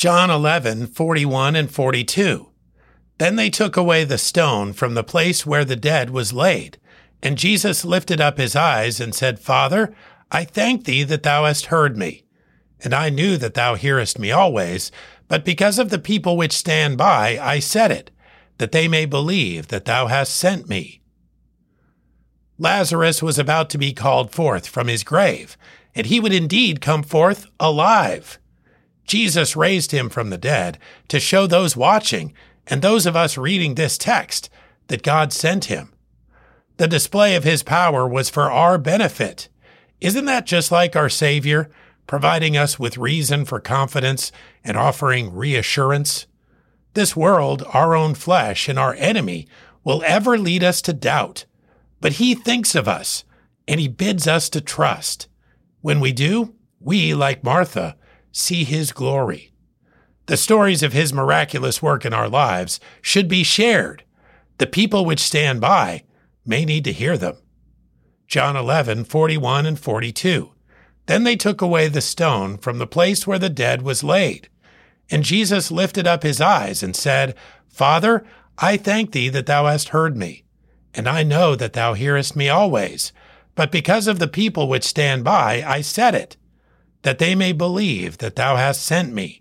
John 11, 41 and 42. Then they took away the stone from the place where the dead was laid. And Jesus lifted up his eyes and said, Father, I thank thee that thou hast heard me. And I knew that thou hearest me always, but because of the people which stand by, I said it, that they may believe that thou hast sent me. Lazarus was about to be called forth from his grave, and he would indeed come forth alive. Jesus raised him from the dead to show those watching and those of us reading this text that God sent him. The display of his power was for our benefit. Isn't that just like our Savior, providing us with reason for confidence and offering reassurance? This world, our own flesh, and our enemy will ever lead us to doubt, but he thinks of us and he bids us to trust. When we do, we, like Martha, see his glory. The stories of his miraculous work in our lives should be shared. The people which stand by may need to hear them. John 11, 41 and 42. Then they took away the stone from the place where the dead was laid. And Jesus lifted up his eyes and said, Father, I thank thee that thou hast heard me. And I know that thou hearest me always. But because of the people which stand by, I said it, that they may believe that thou hast sent me.